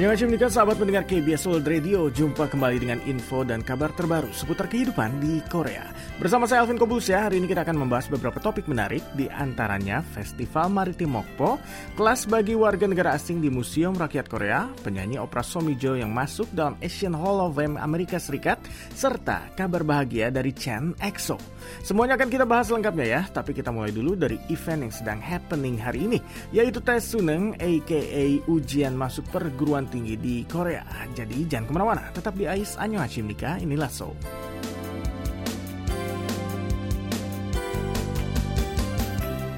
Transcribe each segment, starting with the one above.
Annyeonghaseyo Nika, sahabat pendengar KBS World Radio. Jumpa kembali dengan info dan kabar terbaru seputar kehidupan di Korea. Bersama saya Alvin Kobus ya, hari ini kita akan membahas beberapa topik menarik, di antaranya Festival Maritim Mokpo, kelas bagi warga negara asing di Museum Rakyat Korea, penyanyi opera Somijo yang masuk dalam Asian Hall of Fame Amerika Serikat, serta kabar bahagia dari Chen EXO. Semuanya akan kita bahas lengkapnya ya, tapi kita mulai dulu dari event yang sedang happening hari ini, yaitu tes Suneng aka ujian masuk perguruan tinggi di Korea. Jadi jangan ke mana-mana, tetap di AIS Anyo Hashim Nika, inilah So.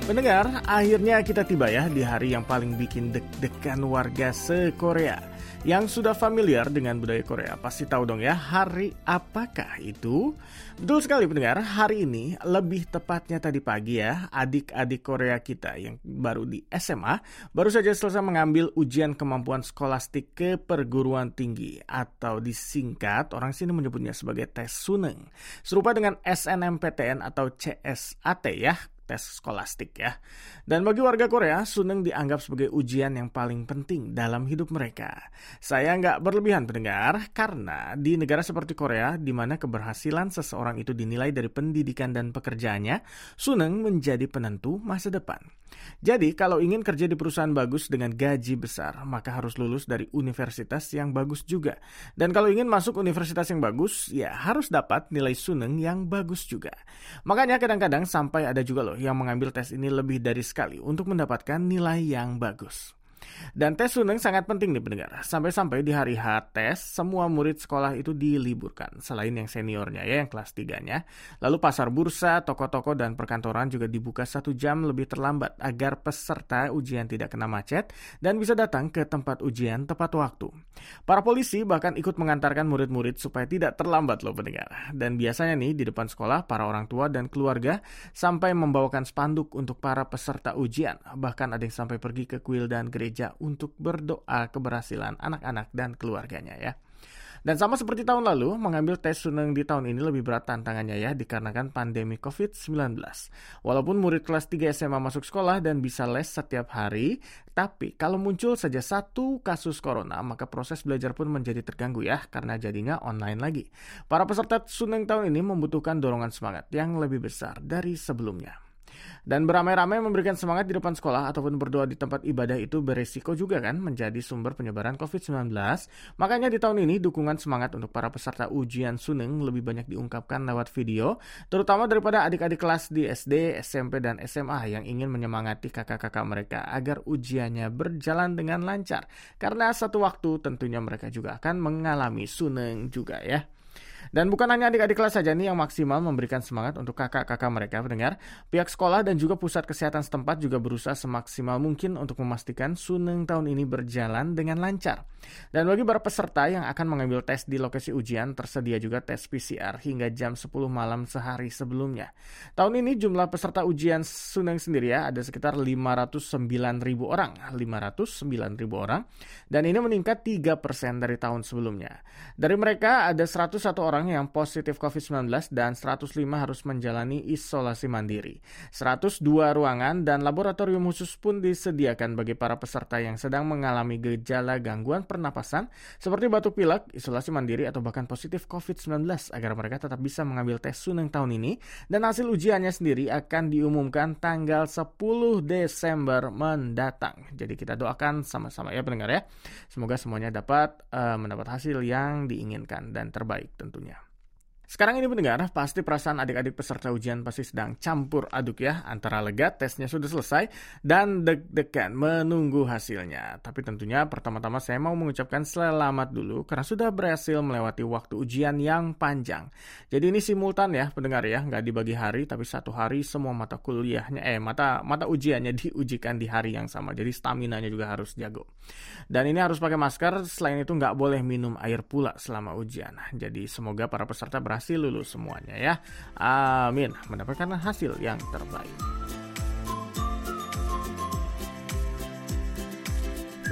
Pendengar, akhirnya kita tiba ya di hari yang paling bikin deg-degan warga se-Korea. Yang sudah familiar dengan budaya Korea pasti tahu dong ya hari apakah itu? Betul sekali pendengar, hari ini lebih tepatnya tadi pagi ya adik-adik Korea kita yang baru di SMA baru saja selesai mengambil ujian kemampuan skolastik ke perguruan tinggi atau disingkat orang sini menyebutnya sebagai tes Suneng. Serupa dengan SNMPTN atau CSAT ya tes skolastik ya. Dan bagi warga Korea, Suneng dianggap sebagai ujian yang paling penting dalam hidup mereka. Saya nggak berlebihan pendengar, karena di negara seperti Korea, di mana keberhasilan seseorang itu dinilai dari pendidikan dan pekerjaannya, Suneng menjadi penentu masa depan. Jadi, kalau ingin kerja di perusahaan bagus dengan gaji besar, maka harus lulus dari universitas yang bagus juga. Dan kalau ingin masuk universitas yang bagus, ya harus dapat nilai Suneng yang bagus juga. Makanya kadang-kadang sampai ada juga loh yang mengambil tes ini lebih dari sekali untuk mendapatkan nilai yang bagus. Dan tes Suneng sangat penting nih pendengar. Sampai-sampai di hari H tes, semua murid sekolah itu diliburkan. Selain yang seniornya ya, yang kelas 3-nya. Lalu pasar bursa, toko-toko, dan perkantoran juga dibuka satu jam lebih terlambat agar peserta ujian tidak kena macet dan bisa datang ke tempat ujian tepat waktu. Para polisi bahkan ikut mengantarkan murid-murid supaya tidak terlambat loh pendengar. Dan biasanya nih di depan sekolah, para orang tua dan keluarga sampai membawakan spanduk untuk para peserta ujian. Bahkan ada yang sampai pergi ke kuil dan gereja untuk berdoa keberhasilan anak-anak dan keluarganya ya. Dan sama seperti tahun lalu, mengambil tes Suneng di tahun ini lebih berat tantangannya ya dikarenakan pandemi COVID-19. Walaupun murid kelas 3 SMA masuk sekolah dan bisa les setiap hari, tapi kalau muncul saja satu kasus corona, maka proses belajar pun menjadi terganggu ya karena jadinya online lagi. Para peserta Suneng tahun ini membutuhkan dorongan semangat yang lebih besar dari sebelumnya. Dan beramai-ramai memberikan semangat di depan sekolah ataupun berdoa di tempat ibadah itu beresiko juga kan menjadi sumber penyebaran COVID-19. Makanya di tahun ini dukungan semangat untuk para peserta ujian Suneng lebih banyak diungkapkan lewat video, terutama daripada adik-adik kelas di SD, SMP, dan SMA yang ingin menyemangati kakak-kakak mereka agar ujiannya berjalan dengan lancar. Karena satu waktu tentunya mereka juga akan mengalami Suneng juga ya. Dan bukan hanya adik-adik kelas saja nih yang maksimal memberikan semangat untuk kakak-kakak mereka pendengar. Pihak sekolah dan juga pusat kesehatan setempat juga berusaha semaksimal mungkin untuk memastikan Suneng tahun ini berjalan dengan lancar. Dan bagi para peserta yang akan mengambil tes di lokasi ujian, tersedia juga tes PCR hingga jam 10 malam sehari sebelumnya. Tahun ini jumlah peserta ujian Suneng sendiri ya ada sekitar 509 ribu orang. 509 ribu orang. Dan ini meningkat 3% dari tahun sebelumnya. Dari mereka ada 101 orang orang yang positif COVID-19 dan 105 harus menjalani isolasi mandiri. 102 ruangan dan laboratorium khusus pun disediakan bagi para peserta yang sedang mengalami gejala gangguan pernapasan seperti batuk pilek, isolasi mandiri atau bahkan positif COVID-19 agar mereka tetap bisa mengambil tes Suneng tahun ini dan hasil ujiannya sendiri akan diumumkan tanggal 10 Desember mendatang. Jadi kita doakan sama-sama ya pendengar ya. Semoga semuanya dapat uh, mendapat hasil yang diinginkan dan terbaik tentunya. Sekarang ini mendengar, pasti perasaan adik-adik peserta ujian pasti sedang campur aduk ya, antara lega tesnya sudah selesai dan deg-degan menunggu hasilnya. Tapi tentunya pertama-tama saya mau mengucapkan selamat dulu karena sudah berhasil melewati waktu ujian yang panjang. Jadi ini simultan ya pendengar ya, nggak dibagi hari tapi satu hari semua mata kuliahnya, eh mata mata ujiannya diujikan di hari yang sama. Jadi stamina-nya juga harus jago. Dan ini harus pakai masker, selain itu nggak boleh minum air pula selama ujian. Jadi semoga para peserta berhasil berhasil lulus semuanya ya. Amin. Mendapatkan hasil yang terbaik.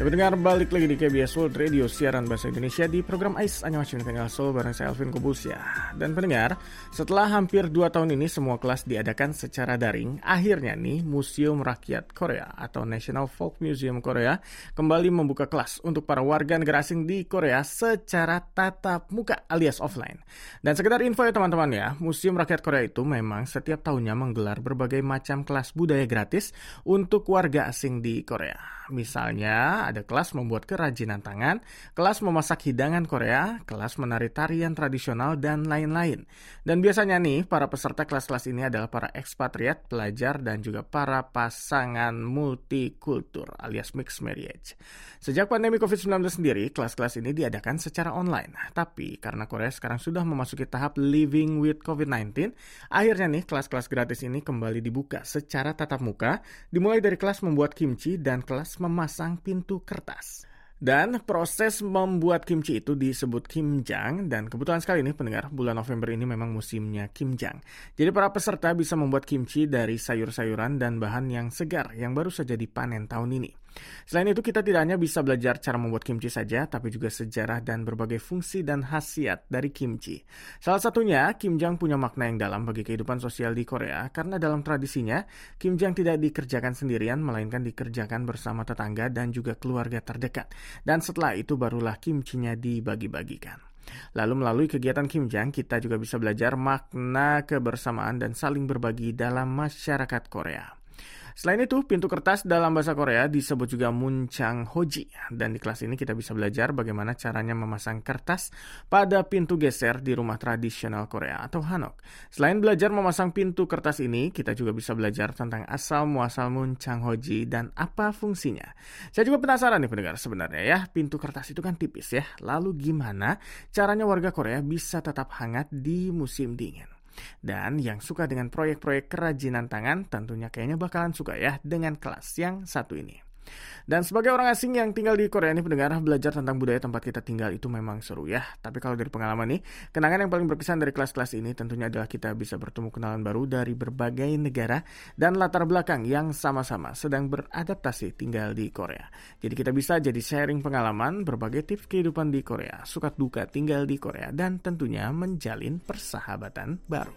Ya pendengar balik lagi di KBS World Radio siaran bahasa Indonesia di program AIS Annyeonghaseyo Tengah Seoul bareng saya Alvin Kobulsia. Dan pendengar, setelah hampir 2 tahun ini semua kelas diadakan secara daring, akhirnya nih Museum Rakyat Korea atau National Folk Museum Korea kembali membuka kelas untuk para warga negara asing di Korea secara tatap muka alias offline. Dan sekedar info ya teman-teman ya, Museum Rakyat Korea itu memang setiap tahunnya menggelar berbagai macam kelas budaya gratis untuk warga asing di Korea. Misalnya, ada kelas membuat kerajinan tangan, kelas memasak hidangan Korea, kelas menari tarian tradisional, dan lain-lain. Dan biasanya nih, para peserta kelas-kelas ini adalah para ekspatriat, pelajar, dan juga para pasangan multikultur alias mixed marriage. Sejak pandemi COVID-19 sendiri, kelas-kelas ini diadakan secara online. Tapi karena Korea sekarang sudah memasuki tahap living with COVID-19, akhirnya nih kelas-kelas gratis ini kembali dibuka secara tatap muka, dimulai dari kelas membuat kimchi dan kelas memasang pintu kertas. Dan proses membuat kimchi itu disebut kimjang dan kebetulan sekali ini pendengar bulan November ini memang musimnya kimjang. Jadi para peserta bisa membuat kimchi dari sayur-sayuran dan bahan yang segar yang baru saja dipanen tahun ini. Selain itu, kita tidak hanya bisa belajar cara membuat kimchi saja, tapi juga sejarah dan berbagai fungsi dan khasiat dari kimchi. Salah satunya, kimjang punya makna yang dalam bagi kehidupan sosial di Korea, karena dalam tradisinya, kimjang tidak dikerjakan sendirian, melainkan dikerjakan bersama tetangga dan juga keluarga terdekat. Dan setelah itu barulah kimchinya dibagi-bagikan. Lalu melalui kegiatan Kimjang, kita juga bisa belajar makna kebersamaan dan saling berbagi dalam masyarakat Korea. Selain itu, pintu kertas dalam bahasa Korea disebut juga muncang hoji. Dan di kelas ini kita bisa belajar bagaimana caranya memasang kertas pada pintu geser di rumah tradisional Korea atau hanok. Selain belajar memasang pintu kertas ini, kita juga bisa belajar tentang asal muasal muncang hoji dan apa fungsinya. Saya juga penasaran nih pendengar sebenarnya ya, pintu kertas itu kan tipis ya. Lalu gimana caranya warga Korea bisa tetap hangat di musim dingin? Dan yang suka dengan proyek-proyek kerajinan tangan tentunya kayaknya bakalan suka ya dengan kelas yang satu ini. Dan sebagai orang asing yang tinggal di Korea ini pendengar belajar tentang budaya tempat kita tinggal itu memang seru ya. Tapi kalau dari pengalaman nih, kenangan yang paling berkesan dari kelas-kelas ini tentunya adalah kita bisa bertemu kenalan baru dari berbagai negara dan latar belakang yang sama-sama sedang beradaptasi tinggal di Korea. Jadi kita bisa jadi sharing pengalaman, berbagai tips kehidupan di Korea, suka duka tinggal di Korea, dan tentunya menjalin persahabatan baru.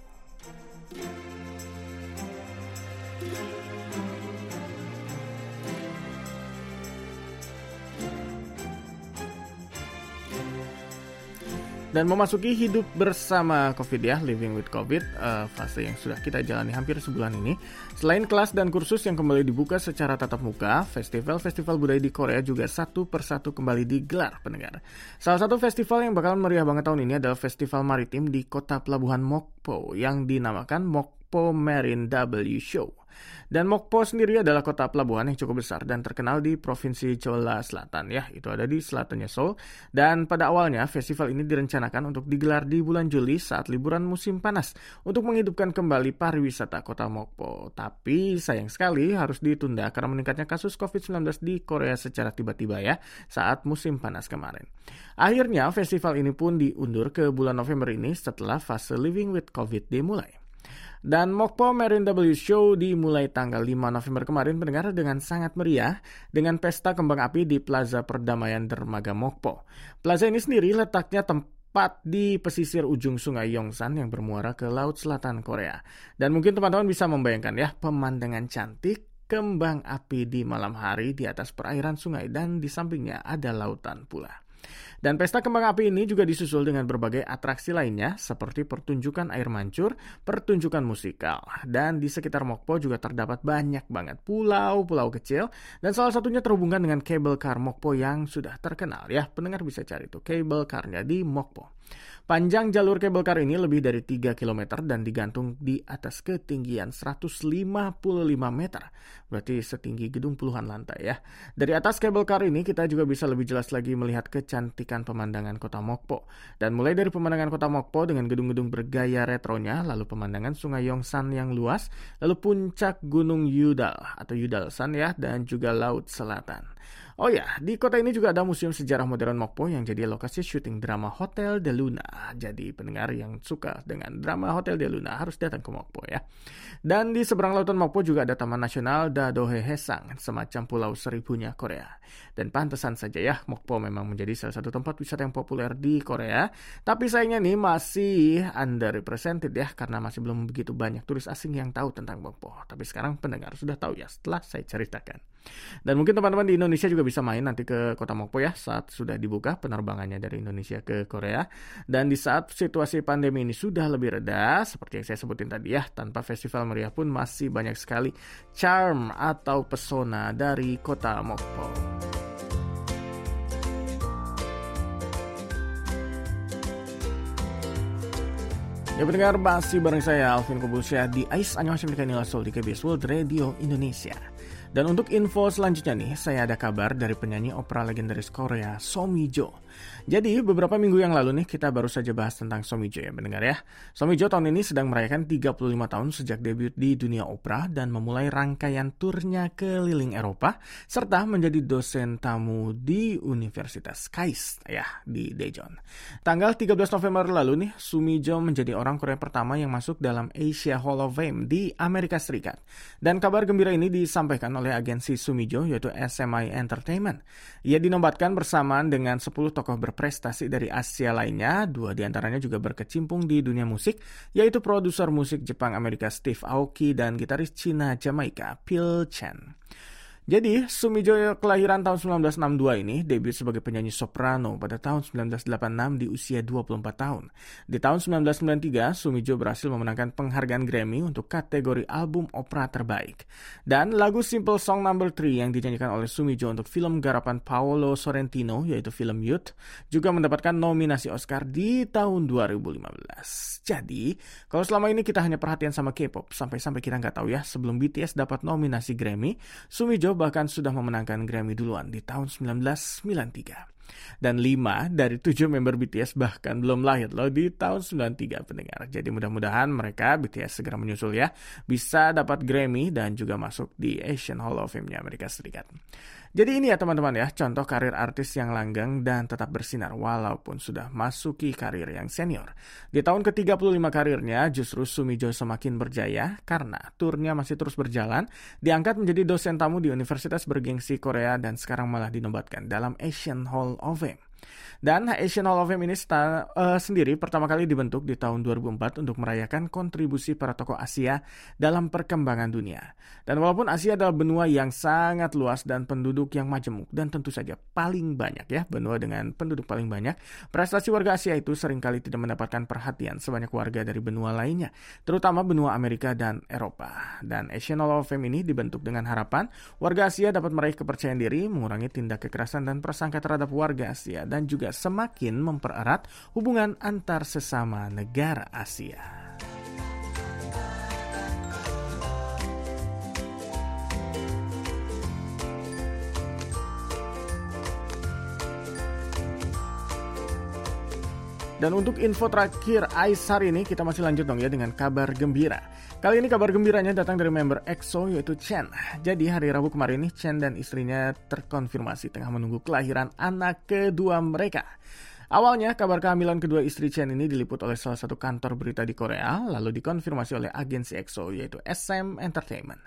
Dan memasuki hidup bersama COVID ya, living with COVID, uh, fase yang sudah kita jalani hampir sebulan ini. Selain kelas dan kursus yang kembali dibuka secara tatap muka, festival-festival budaya di Korea juga satu persatu kembali digelar pendengar. Salah satu festival yang bakal meriah banget tahun ini adalah Festival Maritim di kota pelabuhan Mokpo yang dinamakan Mokpo Marine W Show. Dan Mokpo sendiri adalah kota pelabuhan yang cukup besar dan terkenal di Provinsi Chola Selatan ya, itu ada di selatannya Seoul. Dan pada awalnya festival ini direncanakan untuk digelar di bulan Juli saat liburan musim panas untuk menghidupkan kembali pariwisata kota Mokpo. Tapi sayang sekali harus ditunda karena meningkatnya kasus COVID-19 di Korea secara tiba-tiba ya saat musim panas kemarin. Akhirnya festival ini pun diundur ke bulan November ini setelah fase Living with COVID dimulai. Dan Mokpo Marine W Show dimulai tanggal 5 November kemarin pendengar dengan sangat meriah dengan pesta kembang api di Plaza Perdamaian Dermaga Mokpo. Plaza ini sendiri letaknya tempat di pesisir ujung sungai Yongsan yang bermuara ke Laut Selatan Korea. Dan mungkin teman-teman bisa membayangkan ya pemandangan cantik kembang api di malam hari di atas perairan sungai dan di sampingnya ada lautan pula. Dan pesta kembang api ini juga disusul dengan berbagai atraksi lainnya seperti pertunjukan air mancur, pertunjukan musikal. Dan di sekitar Mokpo juga terdapat banyak banget pulau-pulau kecil dan salah satunya terhubungkan dengan cable car Mokpo yang sudah terkenal ya. Pendengar bisa cari itu cable car-nya di Mokpo. Panjang jalur kabel kar ini lebih dari 3 km dan digantung di atas ketinggian 155 meter. Berarti setinggi gedung puluhan lantai ya. Dari atas kabel kar ini kita juga bisa lebih jelas lagi melihat kecantikan pemandangan kota Mokpo. Dan mulai dari pemandangan kota Mokpo dengan gedung-gedung bergaya retronya, lalu pemandangan sungai Yongsan yang luas, lalu puncak gunung Yudal atau Yudalsan ya, dan juga laut selatan. Oh ya, di kota ini juga ada Museum Sejarah Modern Mokpo yang jadi lokasi syuting drama Hotel de Luna. Jadi pendengar yang suka dengan drama Hotel de Luna harus datang ke Mokpo ya. Dan di seberang lautan Mokpo juga ada Taman Nasional Dadohe Hesang, semacam pulau seribunya Korea. Dan pantesan saja ya, Mokpo memang menjadi salah satu tempat wisata yang populer di Korea. Tapi sayangnya nih masih underrepresented ya, karena masih belum begitu banyak turis asing yang tahu tentang Mokpo. Tapi sekarang pendengar sudah tahu ya setelah saya ceritakan. Dan mungkin teman-teman di Indonesia juga bisa main nanti ke Kota Mokpo ya saat sudah dibuka penerbangannya dari Indonesia ke Korea. Dan di saat situasi pandemi ini sudah lebih reda, seperti yang saya sebutin tadi ya, tanpa festival meriah pun masih banyak sekali charm atau pesona dari Kota Mokpo. Ya pendengar masih bareng saya Alvin Kobulsyah di AIS Annyeonghaseyo Sol di KBS World Radio Indonesia. Dan untuk info selanjutnya nih, saya ada kabar dari penyanyi opera legendaris Korea, Somijo. Jadi beberapa minggu yang lalu nih kita baru saja bahas tentang Somijo ya mendengar ya. Somijo tahun ini sedang merayakan 35 tahun sejak debut di dunia opera dan memulai rangkaian turnya keliling Eropa serta menjadi dosen tamu di Universitas KAIST ya di Daejeon. Tanggal 13 November lalu nih Sumijo menjadi orang Korea pertama yang masuk dalam Asia Hall of Fame di Amerika Serikat. Dan kabar gembira ini disampaikan oleh agensi Sumijo yaitu SMI Entertainment. Ia dinobatkan bersamaan dengan 10 tokoh berprestasi dari Asia lainnya, dua di antaranya juga berkecimpung di dunia musik, yaitu produser musik Jepang Amerika Steve Aoki dan gitaris Cina Jamaika Phil Chen. Jadi, Sumijo kelahiran tahun 1962 ini debut sebagai penyanyi soprano pada tahun 1986 di usia 24 tahun. Di tahun 1993, Sumijo berhasil memenangkan penghargaan Grammy untuk kategori album opera terbaik. Dan lagu Simple Song Number no. 3 yang dinyanyikan oleh Sumijo untuk film garapan Paolo Sorrentino, yaitu film Youth, juga mendapatkan nominasi Oscar di tahun 2015. Jadi, kalau selama ini kita hanya perhatian sama K-pop, sampai-sampai kita nggak tahu ya, sebelum BTS dapat nominasi Grammy, Sumijo bahkan sudah memenangkan Grammy duluan di tahun 1993. Dan lima dari tujuh member BTS bahkan belum lahir loh di tahun 93 pendengar. Jadi mudah-mudahan mereka BTS segera menyusul ya. Bisa dapat Grammy dan juga masuk di Asian Hall of Fame-nya Amerika Serikat. Jadi ini ya teman-teman ya, contoh karir artis yang langgang dan tetap bersinar walaupun sudah masuki karir yang senior. Di tahun ke-35 karirnya, justru Sumijo semakin berjaya karena turnya masih terus berjalan, diangkat menjadi dosen tamu di Universitas bergengsi Korea dan sekarang malah dinobatkan dalam Asian Hall of Fame. Dan Asian Hall of Fame ini uh, sendiri pertama kali dibentuk di tahun 2004 untuk merayakan kontribusi para tokoh Asia dalam perkembangan dunia. Dan walaupun Asia adalah benua yang sangat luas dan penduduk yang majemuk dan tentu saja paling banyak ya, benua dengan penduduk paling banyak, prestasi warga Asia itu sering kali tidak mendapatkan perhatian sebanyak warga dari benua lainnya, terutama benua Amerika dan Eropa. Dan Asian Hall of Fame ini dibentuk dengan harapan warga Asia dapat meraih kepercayaan diri, mengurangi tindak kekerasan dan prasangka terhadap warga Asia dan juga semakin mempererat hubungan antar sesama negara Asia. Dan untuk info terakhir Ais hari ini kita masih lanjut dong ya dengan kabar gembira. Kali ini kabar gembiranya datang dari member EXO yaitu Chen. Jadi hari Rabu kemarin ini Chen dan istrinya terkonfirmasi tengah menunggu kelahiran anak kedua mereka. Awalnya, kabar kehamilan kedua istri Chen ini diliput oleh salah satu kantor berita di Korea, lalu dikonfirmasi oleh agensi EXO, yaitu SM Entertainment.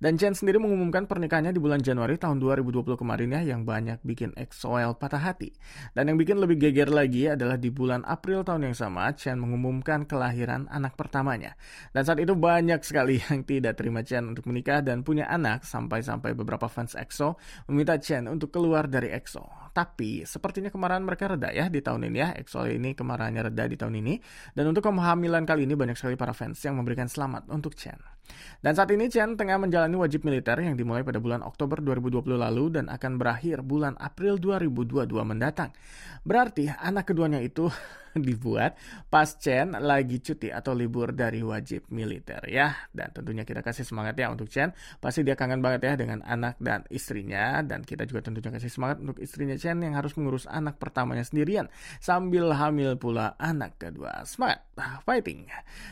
Dan Chen sendiri mengumumkan pernikahannya di bulan Januari tahun 2020 kemarin ya, yang banyak bikin EXO-L patah hati. Dan yang bikin lebih geger lagi adalah di bulan April tahun yang sama, Chen mengumumkan kelahiran anak pertamanya. Dan saat itu banyak sekali yang tidak terima Chen untuk menikah dan punya anak, sampai-sampai beberapa fans EXO meminta Chen untuk keluar dari EXO. Tapi sepertinya kemarahan mereka reda ya di tahun ini ya. EXO ini kemarahannya reda di tahun ini. Dan untuk kehamilan kali ini banyak sekali para fans yang memberikan selamat untuk Chen. Dan saat ini Chen tengah menjalani wajib militer yang dimulai pada bulan Oktober 2020 lalu dan akan berakhir bulan April 2022 mendatang. Berarti anak keduanya itu dibuat pas Chen lagi cuti atau libur dari wajib militer ya. Dan tentunya kita kasih semangat ya untuk Chen. Pasti dia kangen banget ya dengan anak dan istrinya. Dan kita juga tentunya kasih semangat untuk istrinya Chen yang harus mengurus anak pertamanya sendirian. Sambil hamil pula anak kedua. Semangat! Fighting.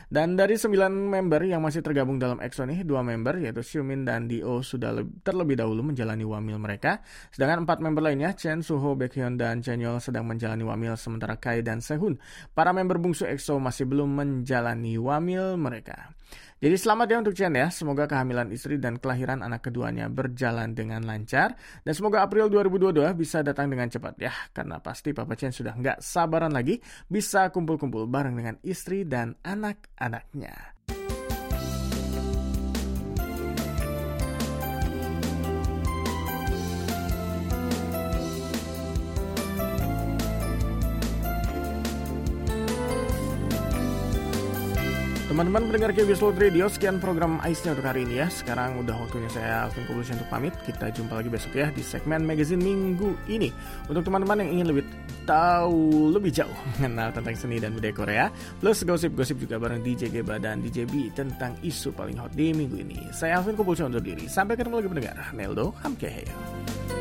Dan dari 9 member yang masih tergabung dalam EXO nih, dua member yaitu Xiumin dan Dio sudah terlebih dahulu menjalani wamil mereka. Sedangkan empat member lainnya, Chen, Suho, Baekhyun, dan Chenyol sedang menjalani wamil sementara Kai dan Sehun. Para member bungsu EXO masih belum menjalani wamil mereka. Jadi selamat ya untuk Chen ya. Semoga kehamilan istri dan kelahiran anak keduanya berjalan dengan lancar. Dan semoga April 2022 bisa datang dengan cepat ya. Karena pasti Papa Chen sudah nggak sabaran lagi bisa kumpul-kumpul bareng dengan istri dan anak-anaknya. Teman-teman pendengar KBS World Radio, sekian program Aisnya untuk hari ini ya. Sekarang udah waktunya saya Alvin Kubus untuk pamit. Kita jumpa lagi besok ya di segmen magazine minggu ini. Untuk teman-teman yang ingin lebih tahu lebih jauh mengenal tentang seni dan budaya Korea, plus gosip-gosip juga bareng DJ Geba dan DJ B tentang isu paling hot di minggu ini. Saya Alvin Kubus untuk diri. Sampai ketemu lagi pendengar. Neldo Hamkeheyo.